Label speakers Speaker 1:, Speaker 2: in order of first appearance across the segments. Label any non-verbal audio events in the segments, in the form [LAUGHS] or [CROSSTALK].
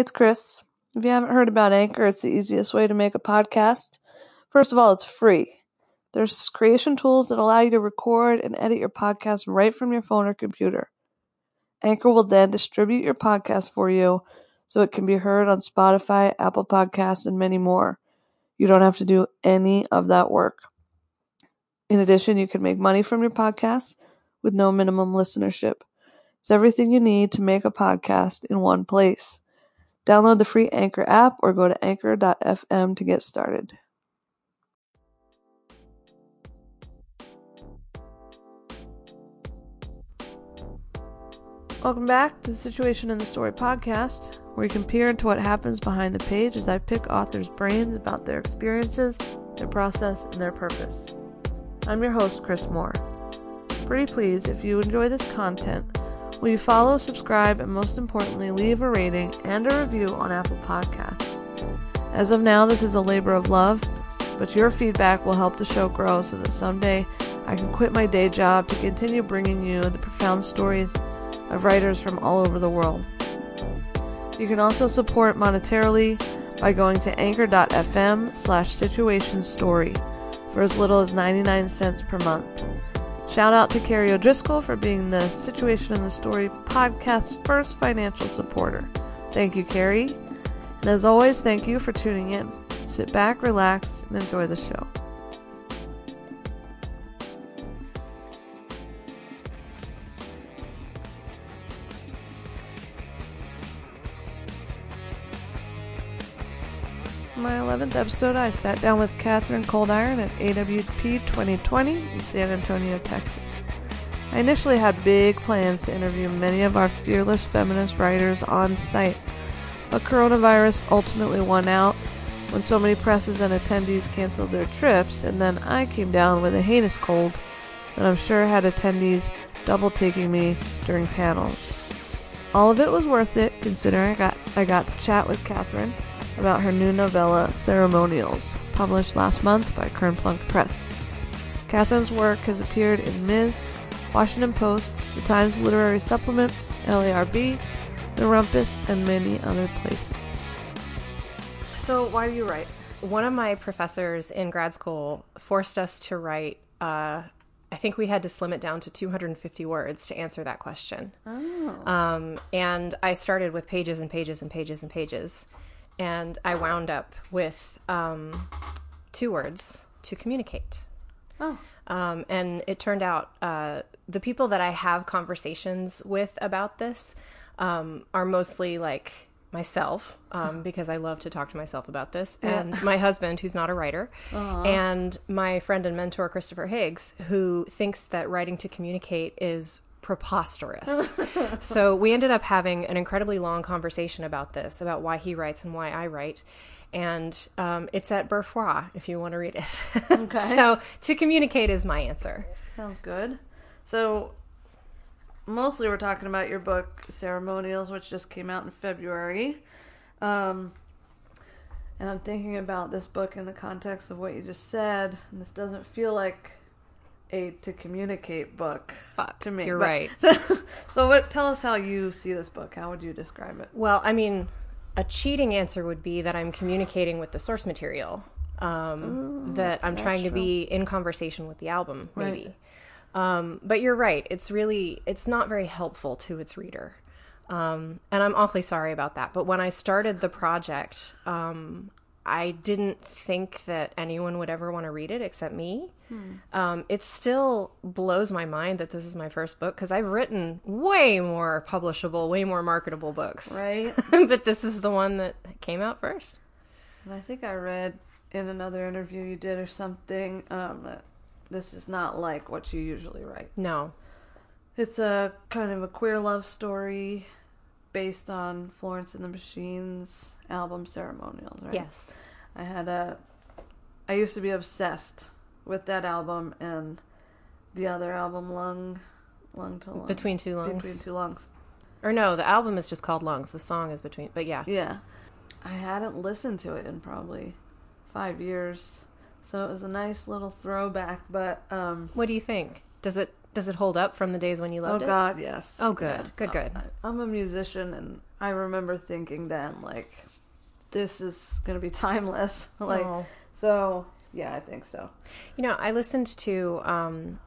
Speaker 1: it's Chris. If you haven't heard about Anchor, it's the easiest way to make a podcast. First of all, it's free. There's creation tools that allow you to record and edit your podcast right from your phone or computer. Anchor will then distribute your podcast for you so it can be heard on Spotify, Apple Podcasts, and many more. You don't have to do any of that work. In addition, you can make money from your podcast with no minimum listenership. It's everything you need to make a podcast in one place. Download the free Anchor app or go to anchor.fm to get started. Welcome back to the Situation in the Story podcast, where you can peer into what happens behind the page as I pick authors' brains about their experiences, their process, and their purpose. I'm your host, Chris Moore. Pretty please, if you enjoy this content, will you follow, subscribe, and most importantly, leave a rating and a review on Apple Podcasts? As of now, this is a labor of love, but your feedback will help the show grow so that someday I can quit my day job to continue bringing you the profound stories of writers from all over the world. You can also support monetarily by going to anchor.fm slash situation story for as little as 99 cents per month. Shout out to Carrie O'Driscoll for being the Situation in the Story podcast's first financial supporter. Thank you, Carrie. And as always, thank you for tuning in. Sit back, relax, and enjoy the show. My 11th episode, I sat down with Katharine Coldiron at AWP 2020 in San Antonio, Texas. I initially had big plans to interview many of our fearless feminist writers on site, but coronavirus ultimately won out when so many presses and attendees canceled their trips, and then I came down with a heinous cold that I'm sure had attendees double taking me during panels. All of it was worth it, considering I got I got to chat with Katharine about her new novella, Ceremonials, published last month by Kernplunkt Press. Katharine's work has appeared in Ms., Washington Post, The Times Literary Supplement, LARB, The Rumpus, and many other places. So, why do you write?
Speaker 2: One of my professors in grad school forced us to write. Uh, I think we had to slim it down to 250 words to answer that question. Oh. Um, and I started with pages and pages and pages and pages and I wound up with um, two words to communicate. Oh. Um, and it turned out uh, the people that I have conversations with about this um, are mostly like myself um, [LAUGHS] because I love to talk to myself about this, yeah. and my husband, who's not a writer, Aww. and my friend and mentor, Christopher Higgs, who thinks that writing to communicate is preposterous. [LAUGHS] so we ended up having an incredibly long conversation about this, about why he writes and why I write. And um, it's at Berfrois if you want to read it. [LAUGHS] Okay. so to communicate is my answer.
Speaker 1: Sounds good. So mostly we're talking about your book Ceremonials, which just came out in February. Um, and I'm thinking about this book in the context of what you just said, and this doesn't feel like a to communicate book
Speaker 2: Fuck,
Speaker 1: to me.
Speaker 2: You're but, right. [LAUGHS]
Speaker 1: so what tell us how you see this book. How would you describe it?
Speaker 2: Well, I mean, a cheating answer would be that I'm communicating with the source material. Um, Ooh, that I'm trying to be in conversation with the album, maybe. Right. Um, but you're right. It's really it's not very helpful to its reader. Um, and I'm awfully sorry about that. But when I started the project, um, I didn't think that anyone would ever want to read it except me. Hmm. Um, it still blows my mind that this is my first book because I've written way more publishable, way more marketable books.
Speaker 1: Right. [LAUGHS]
Speaker 2: but this is the one that came out first.
Speaker 1: And I think I read in another interview you did or something um, that this is not like what you usually write.
Speaker 2: No.
Speaker 1: It's a kind of a queer love story based on Florence and the Machines album ceremonials, right?
Speaker 2: Yes.
Speaker 1: I had a I used to be obsessed with that album and the other album Lung Lung to Lung.
Speaker 2: Between Two Lungs.
Speaker 1: Between Two Lungs.
Speaker 2: Or no, the album is just called Lungs. The song is between but yeah.
Speaker 1: Yeah. I hadn't listened to it in probably 5 years. So it was a nice little throwback, but um
Speaker 2: What do you think? Does it Does it hold up from the days when you loved
Speaker 1: oh
Speaker 2: it?
Speaker 1: God, yes.
Speaker 2: Oh, good.
Speaker 1: Yes.
Speaker 2: Good, good.
Speaker 1: I'm a musician, and I remember thinking then, like, this is gonna be [LAUGHS] timeless. [LAUGHS] like,
Speaker 2: Oh.
Speaker 1: so yeah, I think so.
Speaker 2: You know, I listened to. Um,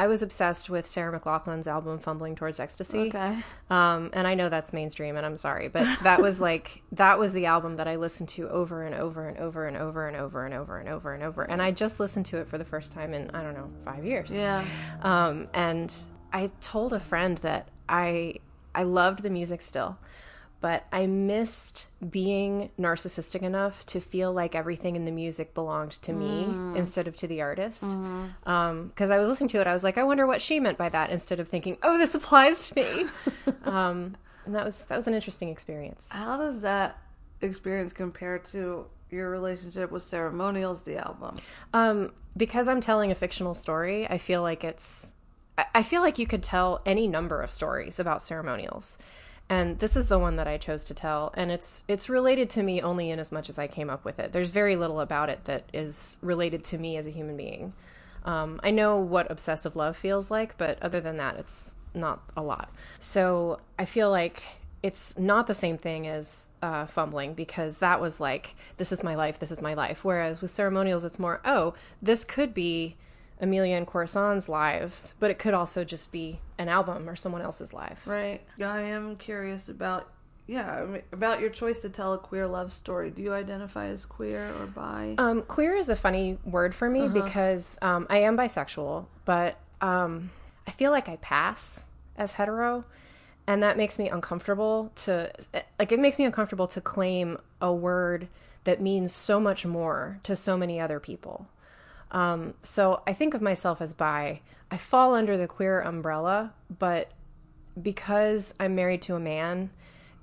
Speaker 2: I was obsessed with Sarah McLachlan's album "Fumbling Towards Ecstasy."
Speaker 1: Okay.
Speaker 2: Um, and I know that's mainstream, and I'm sorry, but that was like [LAUGHS] that was the album that I listened to over and over and over and over and over and over and over and over. And I just listened to it for the first time in I don't know five years.
Speaker 1: Yeah.
Speaker 2: Um, and I told a friend that I I loved the music still, but I missed being narcissistic enough to feel like everything in the music belonged to me instead of to the artist. Because I was listening to it, I was like, I wonder what she meant by that, instead of thinking, oh, this applies to me. [LAUGHS] um, and that was that was an interesting experience.
Speaker 1: How does that experience compare to your relationship with Ceremonials, the album?
Speaker 2: Um, because I'm telling a fictional story, I feel like it's. I feel like you could tell any number of stories about ceremonials, and this is the one that I chose to tell. And it's it's related to me only in as much as I came up with it. There's very little about it that is related to me as a human being. Um, I know what obsessive love feels like, but other than that, it's not a lot. So I feel like it's not the same thing as uh, fumbling because that was like, this is my life, this is my life. Whereas with ceremonials, it's more, oh, this could be Amelia and Corson's lives, but it could also just be an album or someone else's life.
Speaker 1: Right. I am curious about yeah I mean, about your choice to tell a queer love story. Do you identify as queer or bi?
Speaker 2: Um, queer is a funny word for me because um, I am bisexual, but um, I feel like I pass as hetero, and that makes me uncomfortable to like it makes me uncomfortable to claim a word that means so much more to so many other people. Um, so I think of myself as bi. I fall under the queer umbrella, but because I'm married to a man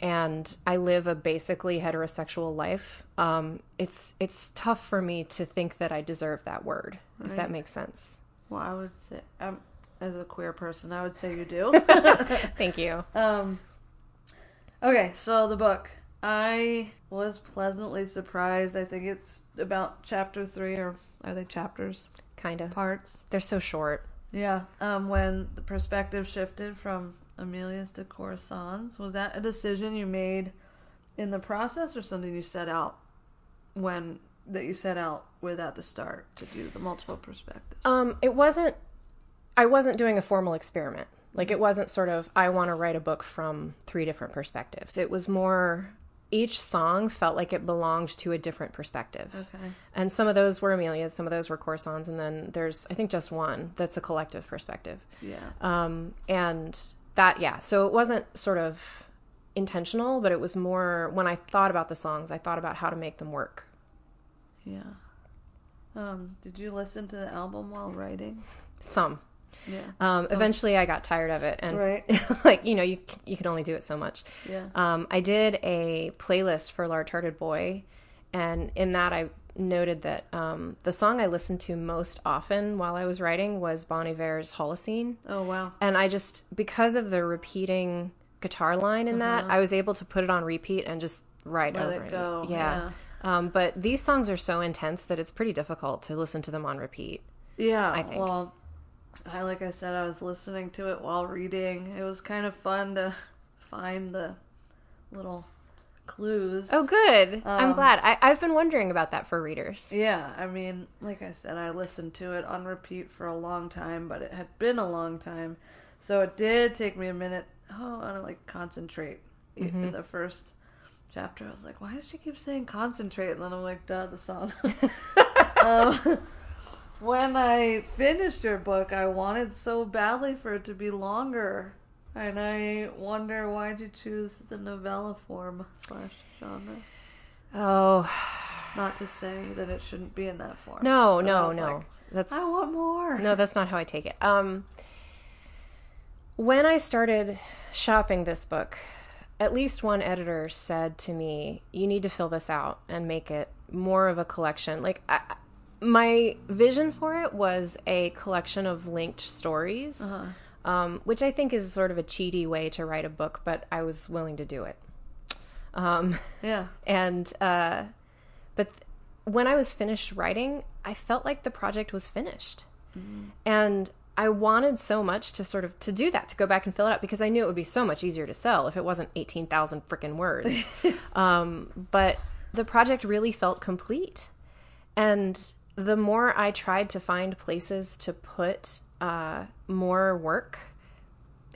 Speaker 2: and I live a basically heterosexual life, um, it's it's tough for me to think that I deserve that word, if that makes sense.
Speaker 1: well, I would say um, as a queer person, I would say you do. [LAUGHS]
Speaker 2: Thank you. [LAUGHS]
Speaker 1: Um, okay, so the book. I was pleasantly surprised. I think it's about chapter three, or are they chapters?
Speaker 2: Kind of.
Speaker 1: Parts.
Speaker 2: They're so short.
Speaker 1: Yeah. Um, when the perspective shifted from Amelia's to Corson's, was that a decision you made in the process, or something you set out when that you set out with at the start to do the multiple perspectives?
Speaker 2: Um, it wasn't. I wasn't doing a formal experiment. Like it wasn't sort of. I want to write a book from three different perspectives. It was more. Each song felt like it belonged to a different perspective.
Speaker 1: Okay.
Speaker 2: And some of those were Amelia's, some of those were Corson's, and then there's, I think, just one that's a collective perspective.
Speaker 1: Yeah.
Speaker 2: Um, and that, yeah, so it wasn't sort of intentional, but it was more when I thought about the songs, I thought about how to make them work.
Speaker 1: Yeah. Um, did you listen to the album while writing?
Speaker 2: Some.
Speaker 1: Yeah.
Speaker 2: Um, eventually, I got tired of it, and
Speaker 1: Right. [LAUGHS]
Speaker 2: like you know, you you can only do it so much.
Speaker 1: Yeah.
Speaker 2: Um, I did a playlist for Largehearted Boy, and in that I noted that um, the song I listened to most often while I was writing was Bon Iver's Holocene.
Speaker 1: Oh wow.
Speaker 2: And I just, because of the repeating guitar line in that, I was able to put it on repeat and just write
Speaker 1: Uh-huh. Let
Speaker 2: over
Speaker 1: it go,
Speaker 2: Yeah. Um, but these songs are so intense that it's pretty difficult to listen to them on repeat.
Speaker 1: Yeah,
Speaker 2: I think.
Speaker 1: Well, I like I said, I was listening to it while reading. It was kind of fun to [LAUGHS] find the little clues.
Speaker 2: Oh, good. I'm
Speaker 1: Um,
Speaker 2: glad. I, I've been wondering about that for readers.
Speaker 1: Yeah, I mean, like I said, I listened to it on repeat for a long time, but it had been a long time, so it did take me a minute. Oh, I don't like concentrate in the first chapter. I was like, why does she keep saying concentrate? And then I'm like, duh, the song. [LAUGHS] [LAUGHS] um, when I finished your book, I wanted so badly for it to be longer. And I wonder why'd you choose the novella form slash genre?
Speaker 2: Oh,
Speaker 1: Not to say that it shouldn't be in that form.
Speaker 2: no,
Speaker 1: But
Speaker 2: no, no.
Speaker 1: like,
Speaker 2: That's
Speaker 1: I want more.
Speaker 2: no, that's not how I take it. Um, when I started shopping this book, at least one editor said to me, "You need to fill this out and make it more of a collection." Like I, my vision for it was a collection of linked stories, um, which I think is sort of a cheaty way to write a book, but I was willing to do it. Um, [LAUGHS]
Speaker 1: Yeah.
Speaker 2: and uh, but th- when I was finished writing, I felt like the project was finished, and I wanted so much to sort of to do that to go back and fill it out because I knew it would be so much easier to sell if it wasn't eighteen thousand freaking words. [LAUGHS] um, but the project really felt complete, and the more I tried to find places to put uh, more work,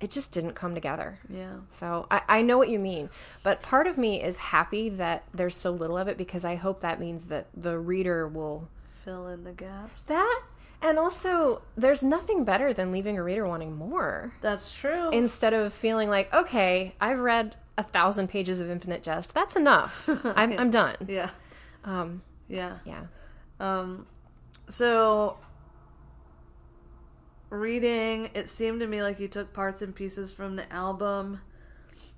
Speaker 2: it just didn't come together.
Speaker 1: Yeah.
Speaker 2: So I, I know what you mean, but part of me is happy that there's so little of it because I hope that means that the reader will
Speaker 1: Fill in the gaps.
Speaker 2: that and also there's nothing better than leaving a reader wanting more
Speaker 1: That's true.
Speaker 2: instead of feeling like okay I've read a thousand pages of Infinite Jest that's enough [LAUGHS] I'm, I'm done
Speaker 1: yeah.
Speaker 2: um
Speaker 1: Yeah.
Speaker 2: yeah
Speaker 1: Um, so reading, it seemed to me like you took parts and pieces from the album,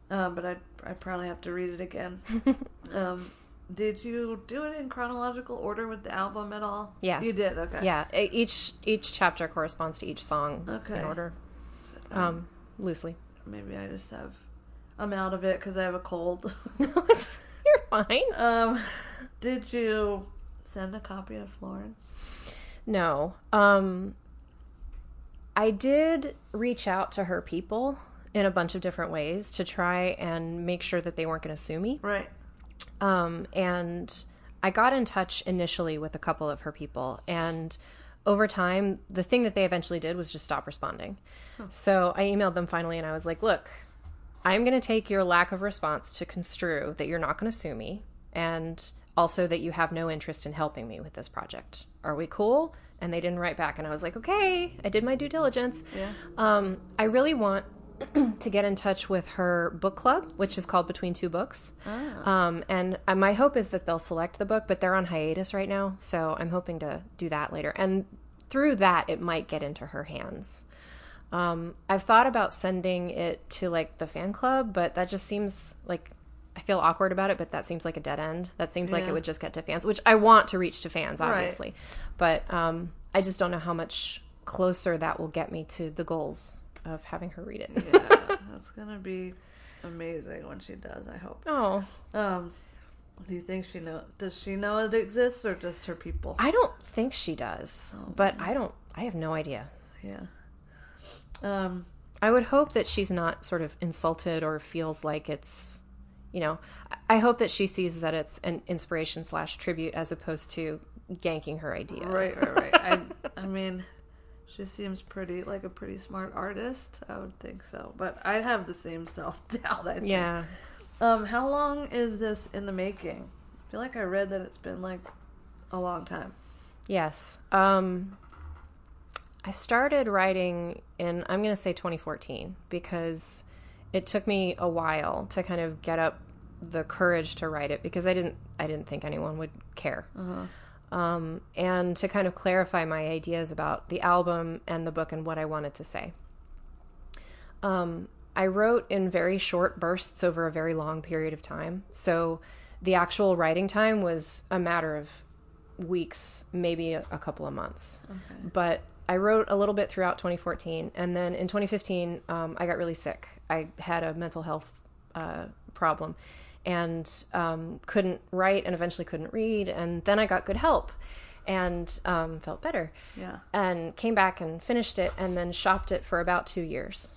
Speaker 1: uh, but I I probably have to read it again. [LAUGHS] um, did you do it in chronological order with the album at all?
Speaker 2: Yeah.
Speaker 1: you did. Okay.
Speaker 2: yeah each each chapter corresponds to each song
Speaker 1: Okay.
Speaker 2: in order
Speaker 1: Um,
Speaker 2: um loosely
Speaker 1: maybe I just have. I'm out of it because I have a cold. [LAUGHS]
Speaker 2: You're fine
Speaker 1: um, did you send a copy to Florence?
Speaker 2: No. Um I did reach out to her people in a bunch of different ways to try and make sure that they weren't going to sue me.
Speaker 1: Right.
Speaker 2: Um and I got in touch initially with a couple of her people and over time the thing that they eventually did was just stop responding. So I emailed them finally and I was like, "Look, I'm going to take your lack of response to construe that you're not going to sue me and also that you have no interest in helping me with this project. Are we cool? And they didn't write back. And I was like, okay, I did my due diligence.
Speaker 1: Yeah.
Speaker 2: Um, I really want [CLEARS THROAT] to get in touch with her book club, which is called Between Two Books. Ah. Um, and uh, my hope is that they'll select the book, but they're on hiatus right now. So I'm hoping to do that later. And through that, it might get into her hands. Um, I've thought about sending it to like the fan club, but that just seems like I feel awkward about it. But that seems like a dead end. That seems like it would just get to fans, which I want to reach to fans, obviously. But um, I just don't know how much closer that will get me to the goals of having her read it.
Speaker 1: Yeah, that's gonna be amazing when she does. I hope.
Speaker 2: oh,
Speaker 1: Um, do you think she know? Does she know it exists, or just her people?
Speaker 2: I don't think she does,
Speaker 1: Oh,
Speaker 2: but I don't. I have no idea.
Speaker 1: Yeah. Um.
Speaker 2: I would hope that she's not sort of insulted or feels like it's, you know, I- hope that she sees that it's an inspiration slash tribute as opposed to yanking her idea.
Speaker 1: Right. Right. Right. I. [LAUGHS] I mean, she seems pretty like a pretty smart artist. I would think so, but I have the same self doubt. I think.
Speaker 2: Yeah.
Speaker 1: Um. How long is this in the making? I feel like I read that it's been like a long time.
Speaker 2: Yes. Um, I started writing in, I'm going to say 2014 because it took me a while to kind of get up the courage to write it because I didn't, I didn't think anyone would care. Um, and to kind of clarify my ideas about the album and the book and what I wanted to say. Um, I wrote in very short bursts over a very long period of time. So the actual writing time was a matter of weeks, maybe a, a couple of months. But I wrote a little bit throughout 2014. And then in 2015, um, I got really sick. I had a mental health uh, problem and um, couldn't write and eventually couldn't read. And then I got good help and um, felt better
Speaker 1: Yeah.
Speaker 2: and came back and finished it and then shopped it for about two years.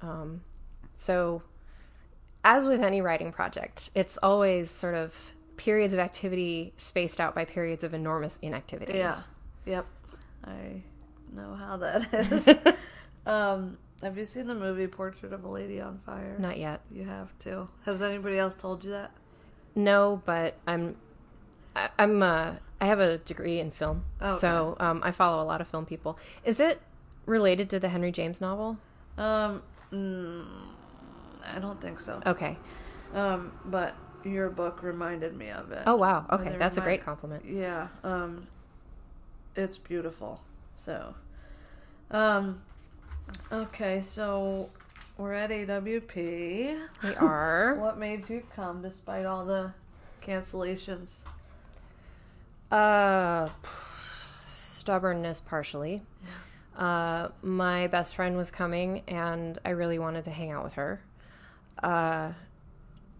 Speaker 2: Um, so, as with any writing project, it's always sort of periods of activity spaced out by periods of enormous inactivity.
Speaker 1: Yeah. Yep. I know how that [LAUGHS] is. um, have you seen the movie Portrait of a Lady on Fire?
Speaker 2: Not yet.
Speaker 1: You have to. Has anybody else told you that?
Speaker 2: No, but I'm. I, I'm. Uh, I have a degree in film,
Speaker 1: Okay.
Speaker 2: so um, I follow a lot of film people. Is it related to the Henry James novel?
Speaker 1: Um, mm, I don't think so.
Speaker 2: Okay.
Speaker 1: Um, but your book reminded me of it.
Speaker 2: Oh wow. Okay, that's a great compliment.
Speaker 1: Yeah. Um, it's beautiful. So, um, okay. So we're at AWP.
Speaker 2: We are. [LAUGHS]
Speaker 1: What made you come despite all the cancellations?
Speaker 2: Uh, stubbornness, partially. Uh, my best friend was coming, and I really wanted to hang out with her. Uh,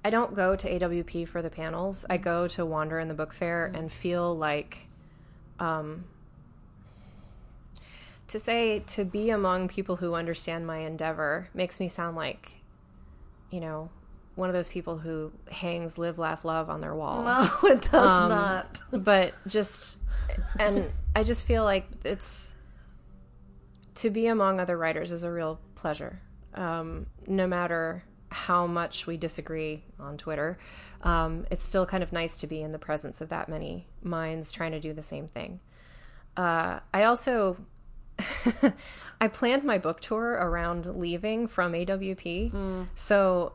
Speaker 2: I don't go to AWP for the panels. I go to wander in the book fair and feel like, um, to say to be among people who understand my endeavor makes me sound like, you know, one of those people who hangs live, laugh, love on their wall.
Speaker 1: No, [LAUGHS] it does
Speaker 2: Um,
Speaker 1: not.
Speaker 2: but just and I just feel like it's to be among other writers is a real pleasure. Um, no matter how much we disagree on Twitter, um, it's still kind of nice to be in the presence of that many minds trying to do the same thing. Uh, I also [LAUGHS] I planned my book tour around leaving from AWP, so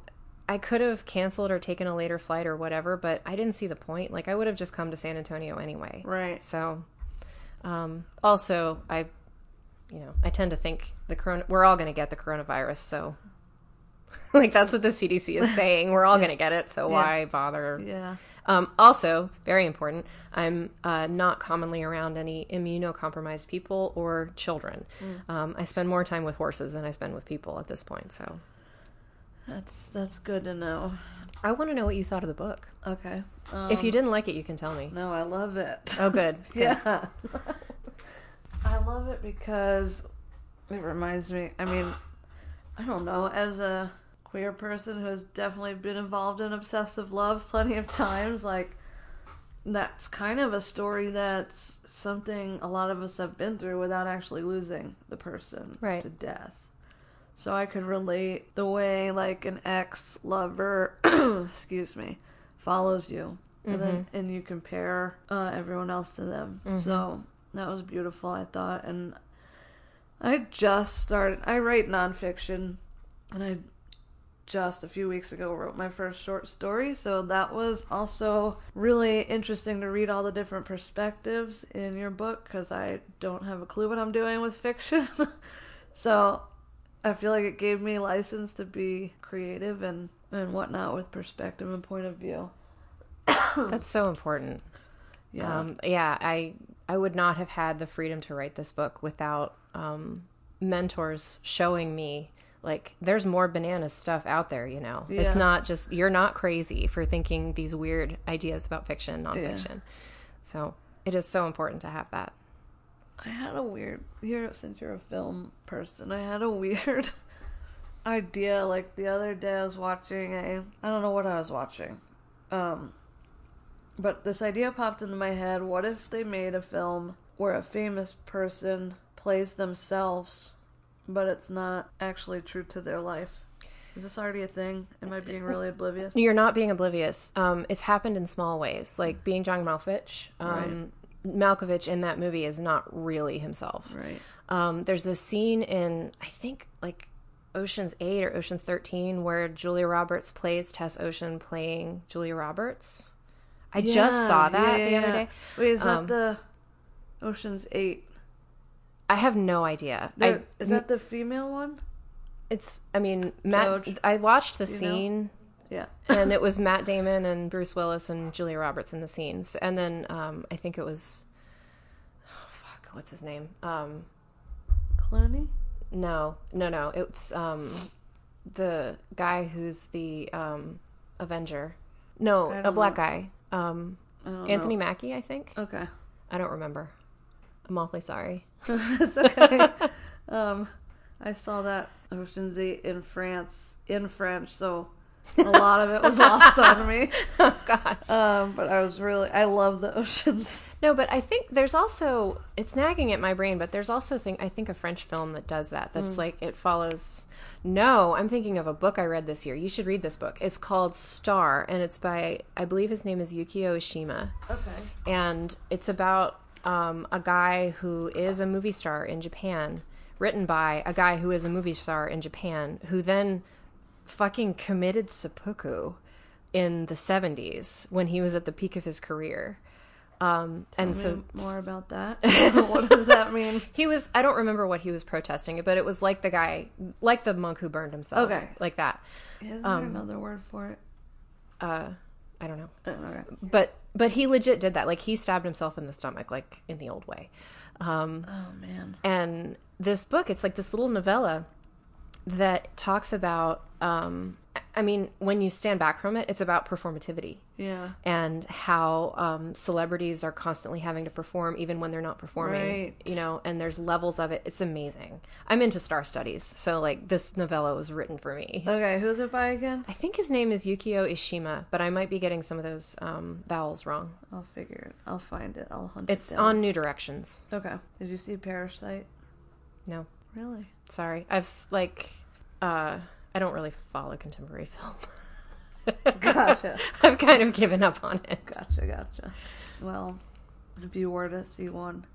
Speaker 2: I could have canceled or taken a later flight or whatever, but I didn't see the point. Like I would have just come to San Antonio anyway.
Speaker 1: Right.
Speaker 2: So, um, also, I, you know, I tend to think the corona. We're all going to get the coronavirus, so. [LAUGHS] like that's what the CDC is [LAUGHS] saying. We're all going to get it, so why bother?
Speaker 1: Yeah.
Speaker 2: Um, also, very important, I'm uh, not commonly around any immunocompromised people or children. Um, I spend more time with horses than I spend with people at this point. So,
Speaker 1: That's that's good to know.
Speaker 2: I want to know what you thought of the book.
Speaker 1: Okay. Um,
Speaker 2: if you didn't like it, you can tell me.
Speaker 1: No, I love it.
Speaker 2: Oh, good. [LAUGHS] good.
Speaker 1: Yeah. I love it because it reminds me, I mean, I don't know, as a queer person who has definitely been involved in obsessive love plenty of times, [LAUGHS] like, that's kind of a story that's something a lot of us have been through without actually losing the person
Speaker 2: Right.
Speaker 1: to death. So I could relate the way, like, an ex lover, [COUGHS] excuse me, follows you. And then and you compare uh, everyone else to them. So that was beautiful, I thought. And I just started. I write nonfiction, and I just a few weeks ago wrote my first short story. So that was also really interesting to read all the different perspectives in your book because I don't have a clue what I'm doing with fiction. [LAUGHS] so I feel like it gave me license to be creative and and whatnot with perspective and point of view. [COUGHS]
Speaker 2: That's so important.
Speaker 1: Yeah.
Speaker 2: Um, yeah, I I would not have had the freedom to write this book without um, mentors showing me like there's more banana stuff out there. You know, it's not just you're not crazy for thinking these weird ideas about fiction, and
Speaker 1: Yeah.
Speaker 2: nonfiction. So it is so important to have that.
Speaker 1: I had a weird here since you're a film person. I had a [LAUGHS] weird idea. Like the other day, I was watching a I don't know what I was watching, um, but this idea popped into my head. What if they made a film where a famous person plays themselves, but it's not actually true to their life? Is this already a thing? Am I being really oblivious?
Speaker 2: You're not being oblivious. Um, it's happened in small ways, like being John Malkovich. Um, Malkovich in that movie is not really himself.
Speaker 1: Right.
Speaker 2: Um, there's this scene in I think like Ocean's Eight or Ocean's Thirteen where Julia Roberts plays Tess Ocean playing Julia Roberts. I just saw that the other day.
Speaker 1: Wait, is that
Speaker 2: Um,
Speaker 1: the Ocean's Eight?
Speaker 2: I have no idea. I,
Speaker 1: is that the female one?
Speaker 2: it's I mean Matt.
Speaker 1: George,
Speaker 2: I watched the
Speaker 1: you know?
Speaker 2: scene.
Speaker 1: Yeah. [LAUGHS]
Speaker 2: and it was [LAUGHS] Matt Damon and Bruce Willis and Julia Roberts in the scenes. And then um, I think it was, oh, fuck, what's his name? Um,
Speaker 1: Clooney?
Speaker 2: no, no, no. It's um, the guy who's the um, Avenger. No,
Speaker 1: I
Speaker 2: a
Speaker 1: don't
Speaker 2: black
Speaker 1: know.
Speaker 2: guy. Um,
Speaker 1: I don't
Speaker 2: Anthony Mackie, I think.
Speaker 1: know. Okay.
Speaker 2: I don't remember. I'm awfully sorry. [LAUGHS]
Speaker 1: it's okay. um, I saw that Ocean's Eight in France in French, so a lot of it was lost on me. [LAUGHS]
Speaker 2: oh God.
Speaker 1: Um, but I was really I love the oceans.
Speaker 2: No, but I think there's also it's nagging at my brain, but there's also thing I think a French film that does that. That's like it follows. No, I'm thinking of a book I read this year. You should read this book. It's called Star, and it's by I believe his name is Yukio Oshima,
Speaker 1: Okay.
Speaker 2: and it's about um, a guy who is a movie star in Japan, written by a guy who is a movie star in Japan, who then fucking committed seppuku in the 70s when he was at the peak of his career. Um, and so
Speaker 1: more about that. [LAUGHS] what does that mean? [LAUGHS]
Speaker 2: he was i don't remember what he was protesting but it was like the guy like the monk who burned himself
Speaker 1: Okay.
Speaker 2: like that
Speaker 1: Is there another word for it?
Speaker 2: uh i don't know
Speaker 1: okay.
Speaker 2: but but he legit did that like he stabbed himself in the stomach like in the old way um
Speaker 1: Oh man.
Speaker 2: and this book it's like this little novella that talks about um, I mean, when you stand back from it, it's about performativity
Speaker 1: Yeah.
Speaker 2: and how um, celebrities are constantly having to perform even when they're not performing.
Speaker 1: Right.
Speaker 2: You know, and there's levels of it. It's amazing. I'm into star studies, so like this novella was written for me.
Speaker 1: Okay, who's it by again?
Speaker 2: I think his name is Yukio Ishima, but I might be getting some of those um, vowels wrong.
Speaker 1: I'll figure it. I'll find it. I'll hunt
Speaker 2: It's
Speaker 1: it down.
Speaker 2: It's on New Directions.
Speaker 1: Okay. Did you see Parasite?
Speaker 2: No,
Speaker 1: Really?
Speaker 2: sorry. I've like, uh, I don't really follow contemporary film.
Speaker 1: Gotcha. [LAUGHS]
Speaker 2: I've kind of given up on it.
Speaker 1: Gotcha, gotcha. Well, if you were to see one,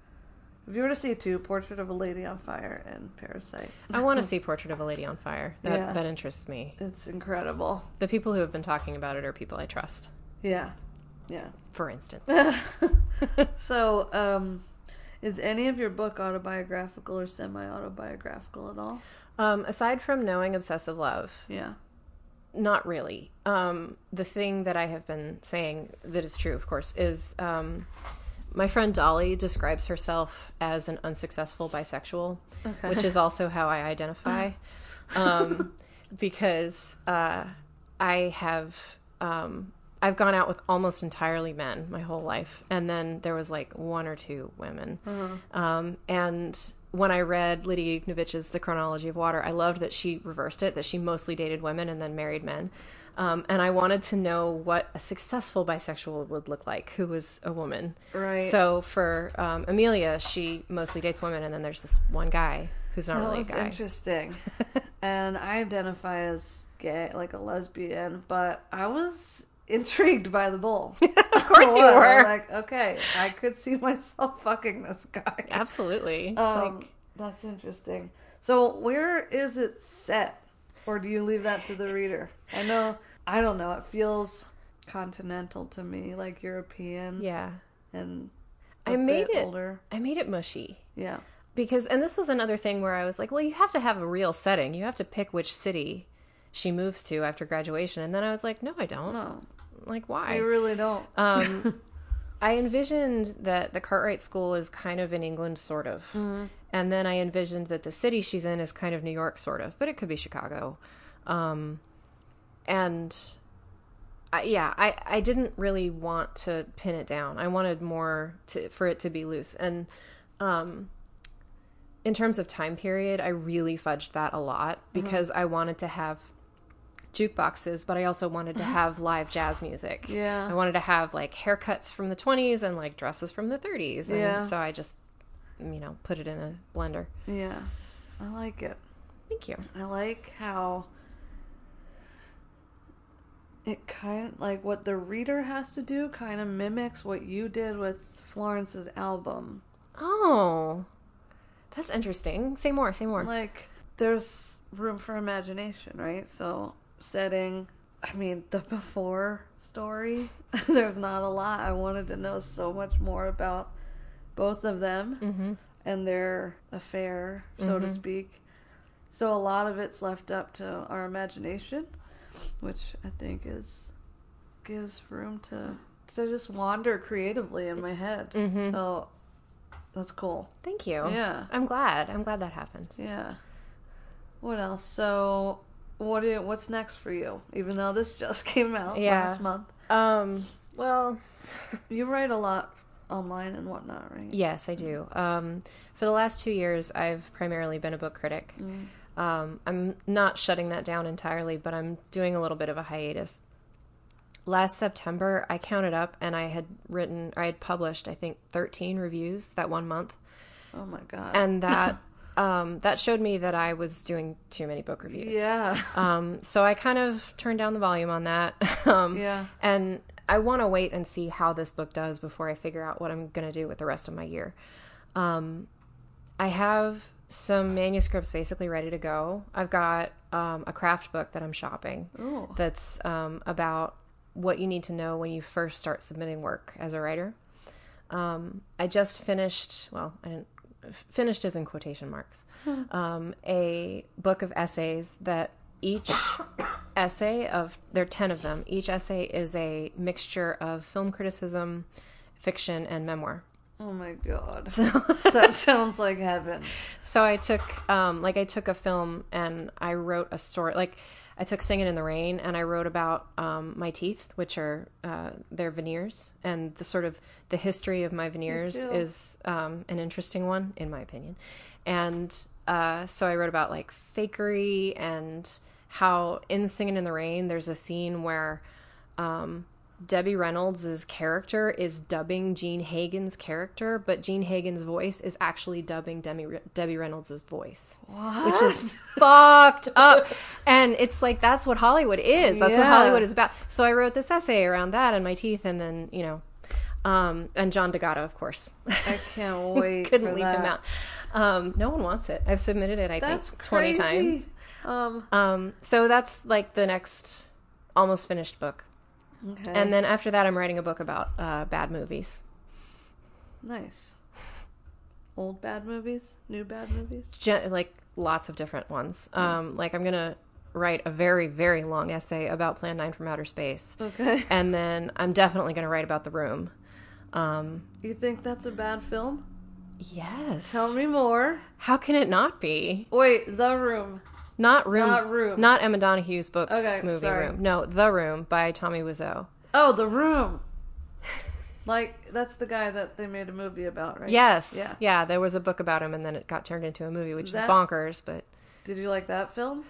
Speaker 1: if you were to see two, Portrait of a Lady on Fire and Parasite,
Speaker 2: I want to [LAUGHS] see Portrait of a Lady on Fire. That
Speaker 1: Yeah.
Speaker 2: that interests me.
Speaker 1: it's incredible.
Speaker 2: The people who have been talking about it are people I trust.
Speaker 1: Yeah, yeah.
Speaker 2: For instance, [LAUGHS]
Speaker 1: So, um, is any of your book autobiographical or semi-autobiographical at all?
Speaker 2: Um, aside from knowing obsessive love,
Speaker 1: Yeah.
Speaker 2: not really. Um, the thing that I have been saying that is true, of course, is um, my friend Dolly describes herself as an unsuccessful bisexual,
Speaker 1: Okay.
Speaker 2: which is also how I identify. [LAUGHS] um, because uh, I have um, I've gone out with almost entirely men my whole life, and then there was like one or two women. Um, and when I read Lidia Yuknavitch's The Chronology of Water, I loved that she reversed it, that she mostly dated women and then married men. Um, and I wanted to know what a successful bisexual would look like, who was a woman.
Speaker 1: Right.
Speaker 2: So for um, Amelia, she mostly dates women, and then there's this one guy who's not
Speaker 1: That
Speaker 2: really a guy.
Speaker 1: interesting. [LAUGHS] and I identify as gay, like a lesbian, but I was intrigued by the bull. [LAUGHS]
Speaker 2: Of course you [LAUGHS] were.
Speaker 1: Like, okay, I could see [LAUGHS] myself fucking this guy.
Speaker 2: Absolutely.
Speaker 1: Um,
Speaker 2: like,
Speaker 1: that's interesting. So, where is it set, or do you leave that to the reader? I know, I don't know. It feels continental to me, like European,
Speaker 2: yeah.
Speaker 1: and
Speaker 2: I made it-
Speaker 1: older.
Speaker 2: I made it mushy.
Speaker 1: Yeah,
Speaker 2: because and this was another thing where I was like, well, you have to have a real setting. You have to pick which city she moves to after graduation. And then I was like, no, I don't.
Speaker 1: no,
Speaker 2: Like why?
Speaker 1: I really don't. [LAUGHS]
Speaker 2: Um, [LAUGHS] I envisioned that the Cartwright School is kind of in England, sort of, and then I envisioned that the city she's in is kind of New York, sort of, but it could be Chicago. Um, and I, yeah, I, I didn't really want to pin it down. I wanted more to for it to be loose. And um, in terms of time period, I really fudged that a lot because I wanted to have jukeboxes, but I also wanted to have live jazz music.
Speaker 1: Yeah.
Speaker 2: I wanted to have like haircuts from the 20s and like dresses from the 30s. And
Speaker 1: Yeah.
Speaker 2: so I just, you know, put it in a blender.
Speaker 1: Yeah, I like it.
Speaker 2: Thank you.
Speaker 1: I like how it kind of, like what the reader has to do kind of mimics what you did with Florence's album.
Speaker 2: Oh, that's interesting. Say more, say more.
Speaker 1: Like there's room for imagination, right? So setting, I mean, the before story, [LAUGHS] there's not a lot. I wanted to know so much more about both of them
Speaker 2: mm-hmm.
Speaker 1: and their affair, so to speak. So a lot of it's left up to our imagination, which I think is gives room to to just wander creatively in my head.
Speaker 2: Mhm.
Speaker 1: So that's cool.
Speaker 2: Thank you.
Speaker 1: Yeah.
Speaker 2: I'm glad. I'm glad that happened.
Speaker 1: Yeah. What else? So what do, what's next for you? Even though this just [LAUGHS] came out
Speaker 2: Yeah.
Speaker 1: last month.
Speaker 2: Um, well, [LAUGHS]
Speaker 1: You write a lot online and whatnot, right?
Speaker 2: yes, I do. Um, for the last two years, I've primarily been a book critic. Um, I'm not shutting that down entirely, but I'm doing a little bit of a hiatus. Last September, I counted up and I had written, I had published, I think, 13 reviews that one month.
Speaker 1: Oh my god.
Speaker 2: And that, [LAUGHS] um, that showed me that I was doing too many book reviews.
Speaker 1: yeah.
Speaker 2: Um, so I kind of turned down the volume on that. [LAUGHS] um,
Speaker 1: Yeah.
Speaker 2: And I want to wait and see how this book does before I figure out what I'm going to do with the rest of my year. Um, I have some manuscripts basically ready to go. I've got um, a craft book that I'm shopping
Speaker 1: Ooh.
Speaker 2: that's um, about what you need to know when you first start submitting work as a writer. Um, I just finished, well, I didn't finished is in quotation marks, um, a book of essays that each [COUGHS] essay of there are 10 of them each essay is a mixture of film criticism fiction and memoir
Speaker 1: Oh my god.
Speaker 2: So [LAUGHS]
Speaker 1: that sounds like heaven.
Speaker 2: So I took um like I took a film and I wrote a story like I took Singing in the Rain and I wrote about um, my teeth, which are uh, their veneers, and the sort of the history of my veneers is um, an interesting one in my opinion. And uh, so I wrote about like fakery and how in Singing in the Rain there's a scene where um, Debbie Reynolds' character is dubbing Jean Hagen's character, but Jean Hagen's voice is actually dubbing Demi, Debbie Reynolds' voice,
Speaker 1: What?
Speaker 2: which is [LAUGHS] fucked up. And it's like that's what Hollywood is. That's what Hollywood is about. So I wrote this essay around that and my teeth, and then you know, um, and John D'Agata, of course.
Speaker 1: I can't [LAUGHS] wait.
Speaker 2: Couldn't leave
Speaker 1: that.
Speaker 2: him out. Um, no one wants it. I've submitted it. I
Speaker 1: That's
Speaker 2: think twenty
Speaker 1: crazy.
Speaker 2: times.
Speaker 1: Um.
Speaker 2: Um, so that's like the next almost finished book.
Speaker 1: Okay.
Speaker 2: And then after that, I'm writing a book about uh, bad movies.
Speaker 1: nice. Old bad movies, new bad movies.
Speaker 2: Gen- like lots of different ones. Um, like I'm gonna write a very very long essay about Plan Nine from Outer Space,
Speaker 1: Okay. [LAUGHS]
Speaker 2: and then I'm definitely gonna write about The Room. Um,
Speaker 1: You think that's a bad film?
Speaker 2: yes.
Speaker 1: Tell me more.
Speaker 2: How can it not be?
Speaker 1: Wait, The Room.
Speaker 2: Not Room.
Speaker 1: Not Room.
Speaker 2: Not Emma Donoghue's book
Speaker 1: Okay,
Speaker 2: movie
Speaker 1: sorry.
Speaker 2: Room. No, The Room by Tommy Wiseau.
Speaker 1: Oh, The Room. [LAUGHS] Like that's the guy that they made a movie about, right?
Speaker 2: Yes.
Speaker 1: Yeah.
Speaker 2: Yeah. There was a book about him, and then it got turned into a movie, which
Speaker 1: That-
Speaker 2: is bonkers. But
Speaker 1: Did you like that film?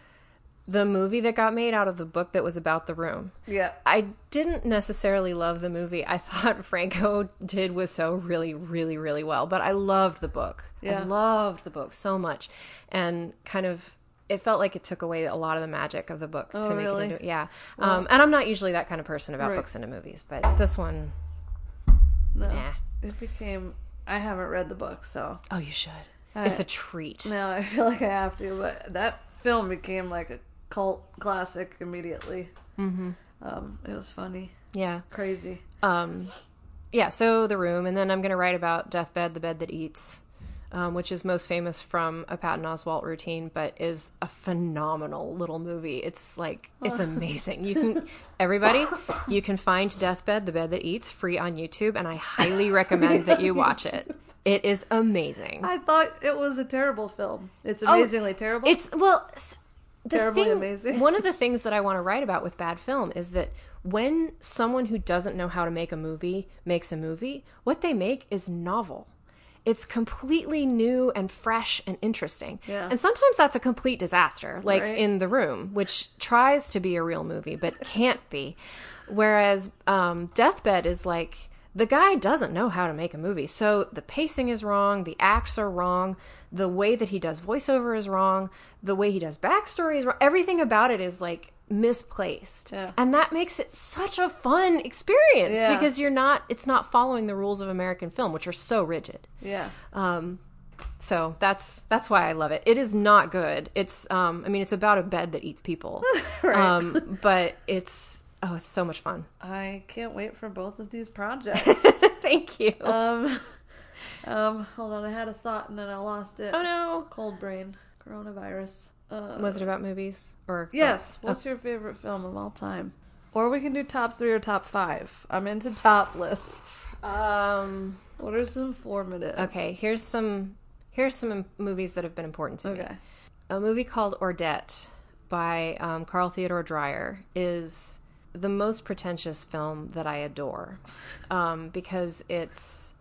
Speaker 2: the movie that got made out of the book that was about the room.
Speaker 1: Yeah.
Speaker 2: I didn't necessarily love the movie. I [LAUGHS] thought Franco did was so really, really, really well, but I loved the book.
Speaker 1: Yeah.
Speaker 2: I loved the book so much, and kind of it felt like it took away a lot of the magic of the book
Speaker 1: Oh,
Speaker 2: to make
Speaker 1: really?
Speaker 2: it into yeah. um, and I'm not usually that kind of person about
Speaker 1: Right.
Speaker 2: books into movies, but this one,
Speaker 1: No.
Speaker 2: nah.
Speaker 1: It became. I haven't read the book, so
Speaker 2: Oh, you should.
Speaker 1: I-
Speaker 2: it's a treat.
Speaker 1: No, I feel like I have to. But that film became like a cult classic immediately. Mm-hmm. Um, it was funny,
Speaker 2: Yeah.
Speaker 1: crazy.
Speaker 2: um yeah so the room and then i'm going to write about deathbed the bed that eats um, which is most famous from a patton oswalt routine but is a phenomenal little movie it's like it's amazing you can everybody you can find deathbed the bed that eats free on youtube and i highly [LAUGHS] recommend that you watch it it is amazing
Speaker 1: I thought it was a terrible film. It's amazingly terrible.
Speaker 2: Oh, It's well,
Speaker 1: Terribly
Speaker 2: thing,
Speaker 1: amazing.
Speaker 2: one of the [LAUGHS] things that I want to write about with bad film is that when someone who doesn't know how to make a movie makes a movie, what they make is novel. It's completely new and fresh and interesting.
Speaker 1: Yeah.
Speaker 2: And sometimes that's a complete disaster, like
Speaker 1: Right.
Speaker 2: in The Room, which tries to be a real movie but can't be. Whereas um, Deathbed is like the guy doesn't know how to make a movie. So the pacing is wrong, the acts are wrong, the way that he does voiceover is wrong, the way he does backstory is wrong. Everything about it is like misplaced.
Speaker 1: Yeah.
Speaker 2: And that makes it such a fun experience
Speaker 1: Yeah.
Speaker 2: because you're not it's not following the rules of American film, which are so rigid.
Speaker 1: yeah.
Speaker 2: Um so that's that's why I love it. It is not good. It's um I mean it's about a bed that eats people. [LAUGHS]
Speaker 1: Right.
Speaker 2: Um but it's oh it's so much fun.
Speaker 1: I can't wait for both of these projects. [LAUGHS]
Speaker 2: Thank you.
Speaker 1: um, um, hold on. I had a thought and then I lost it.
Speaker 2: oh no.
Speaker 1: Cold brain. Coronavirus. Uh,
Speaker 2: Was it about movies or
Speaker 1: Yes. What's your favorite film of all time? Or we can do top three or top five. I'm into top lists.
Speaker 2: Um
Speaker 1: What are some formative?
Speaker 2: okay, here's some here's some movies that have been important to me.
Speaker 1: Okay.
Speaker 2: A movie called Ordet by um, Carl Theodor Dreyer is the most pretentious film that I adore um, because it's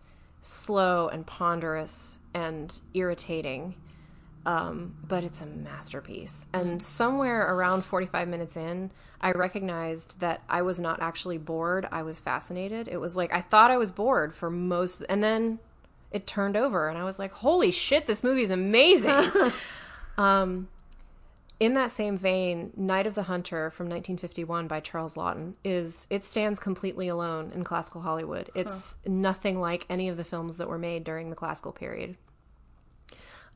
Speaker 2: slow and ponderous and irritating, um, but it's a masterpiece. And somewhere around 45 minutes in, I recognized that I was not actually bored. I was fascinated. It was like I thought I was bored for most, and then it turned over, and I was like, "Holy shit, this movie is amazing!" [LAUGHS] um, in that same vein, Night of the Hunter from 1951 by Charles Laughton is it stands completely alone in classical Hollywood. It's nothing like any of the films that were made during the classical period.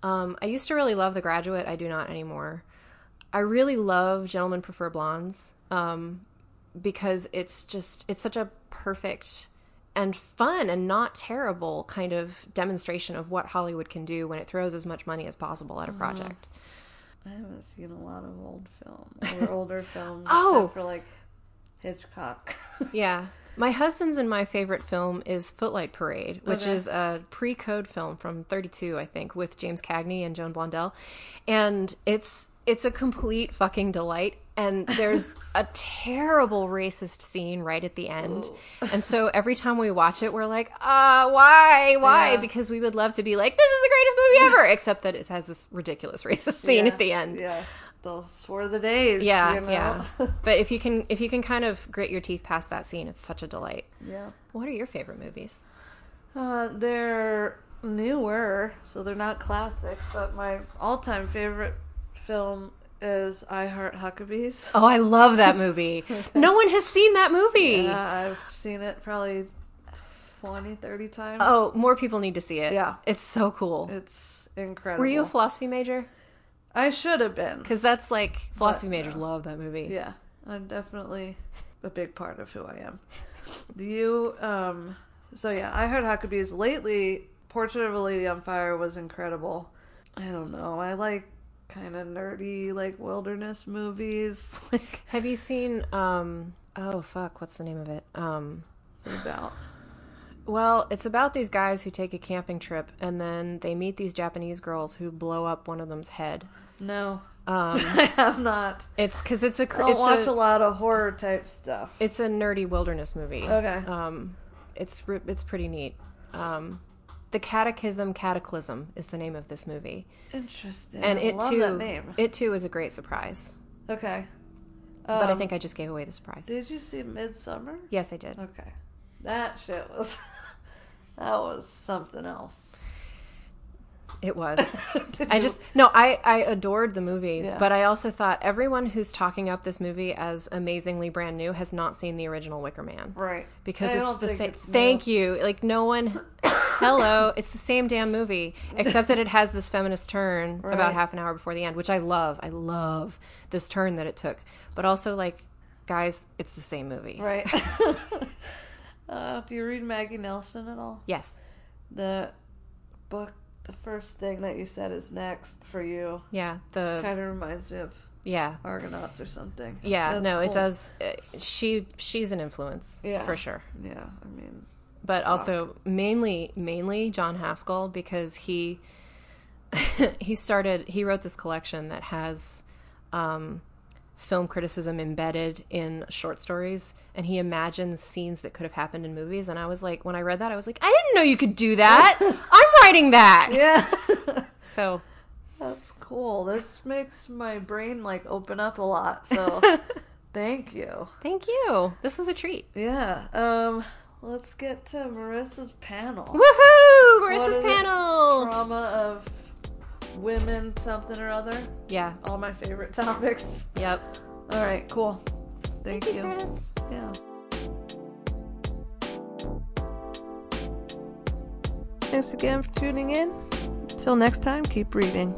Speaker 2: Um, I used to really love The Graduate. I do not anymore. I really love Gentlemen Prefer Blondes um, because it's just it's such a perfect and fun and not terrible kind of demonstration of what Hollywood can do when it throws as much money as possible at a project.
Speaker 1: I haven't seen a lot of old film or older [LAUGHS] films.
Speaker 2: Oh!
Speaker 1: Except for like Hitchcock. [LAUGHS]
Speaker 2: Yeah. My husband's and my favorite film is Footlight Parade, which
Speaker 1: Okay.
Speaker 2: is a pre-code film from 32, I think, with James Cagney and Joan Blondell. And it's it's a complete fucking delight. And [LAUGHS] there's a terrible racist scene right at the end. And so every time we watch it, we're like, uh, why? Why?
Speaker 1: Yeah.
Speaker 2: Because we would love to be like, this is the greatest movie ever, except that it has this ridiculous racist scene
Speaker 1: Yeah,
Speaker 2: at the end.
Speaker 1: Yeah, those were the days.
Speaker 2: Yeah,
Speaker 1: you know?
Speaker 2: yeah. [LAUGHS] But if you can if you can kind of grit your teeth past that scene, it's such a delight.
Speaker 1: yeah.
Speaker 2: What are your favorite movies?
Speaker 1: Uh, they're newer, so they're not classic. But my all-time favorite film is I Heart Huckabees.
Speaker 2: Oh, I love that movie. [LAUGHS] no one has seen that movie.
Speaker 1: Yeah, I've seen it probably 20, 30 times.
Speaker 2: Oh, more people need to see it.
Speaker 1: Yeah.
Speaker 2: It's so cool.
Speaker 1: It's incredible.
Speaker 2: Were you a philosophy major?
Speaker 1: I should have been.
Speaker 2: Because that's like philosophy
Speaker 1: But,
Speaker 2: majors love that movie.
Speaker 1: Yeah, I'm definitely a big part of who I am. Do you, um, so yeah, I Heart Huckabees. Lately, Portrait of a Lady on Fire was incredible. I don't know. I like kind of nerdy, like wilderness movies. [LAUGHS] Like,
Speaker 2: Have you seen um oh fuck, what's the name of it? Um
Speaker 1: what's it about?
Speaker 2: Well, it's about these guys who take a camping trip and then they meet these Japanese girls who blow up one of them's head.
Speaker 1: No,
Speaker 2: Um [LAUGHS]
Speaker 1: I have not.
Speaker 2: it's cuz it's a
Speaker 1: I don't
Speaker 2: it's
Speaker 1: watch a,
Speaker 2: a,
Speaker 1: lot of horror type stuff.
Speaker 2: it's a nerdy wilderness movie.
Speaker 1: Okay.
Speaker 2: Um it's it's pretty neat. Um The Catechism Cataclysm is the name of this movie.
Speaker 1: Interesting.
Speaker 2: And
Speaker 1: I
Speaker 2: it
Speaker 1: love
Speaker 2: too
Speaker 1: that name.
Speaker 2: it too is a great surprise.
Speaker 1: Okay.
Speaker 2: But I
Speaker 1: Um,
Speaker 2: think I just gave away the surprise.
Speaker 1: Did you see Midsommar?
Speaker 2: Yes, I did.
Speaker 1: Okay. That shit was that was something else.
Speaker 2: It was. [LAUGHS] I just no, I I adored the movie,
Speaker 1: Yeah.
Speaker 2: but I also thought everyone who's talking up this movie as amazingly brand new has not seen the original Wicker Man
Speaker 1: right
Speaker 2: because
Speaker 1: I
Speaker 2: it's the same.
Speaker 1: new.
Speaker 2: Thank you. Like no one. Hello, it's the same damn movie, except that it has this feminist turn
Speaker 1: Right.
Speaker 2: about half an hour before the end, which I love. I love this turn that it took, but also like, guys, it's the same movie.
Speaker 1: Right. [LAUGHS] uh, do you read Maggie Nelson at all?
Speaker 2: Yes.
Speaker 1: The book, the first thing that you said is next for you.
Speaker 2: Yeah. The
Speaker 1: Kind of reminds me of
Speaker 2: yeah.
Speaker 1: Argonauts or something.
Speaker 2: Yeah,
Speaker 1: That's
Speaker 2: no, it does. uh, She she's an influence
Speaker 1: Yeah.
Speaker 2: for sure.
Speaker 1: Yeah, I mean,
Speaker 2: but also mainly mainly John Haskell because he [LAUGHS] he started he wrote this collection that has um, film criticism embedded in short stories and he imagines scenes that could have happened in movies and I was like when I read that I was like I didn't know you could do that [LAUGHS] I'm writing that
Speaker 1: yeah. [LAUGHS]
Speaker 2: so
Speaker 1: That's cool. This makes my brain like open up a lot. So, [LAUGHS] thank you.
Speaker 2: thank you this was a treat
Speaker 1: Yeah. Um. Let's get to Marissa's panel.
Speaker 2: woohoo Marissa's
Speaker 1: is
Speaker 2: panel
Speaker 1: Trauma of women, something or other.
Speaker 2: yeah
Speaker 1: All my favorite [LAUGHS] topics.
Speaker 2: yep
Speaker 1: All right. Cool. Thank,
Speaker 2: thank you
Speaker 1: you.
Speaker 2: Chris
Speaker 1: Yeah. Thanks again for tuning in. Till next time, keep reading.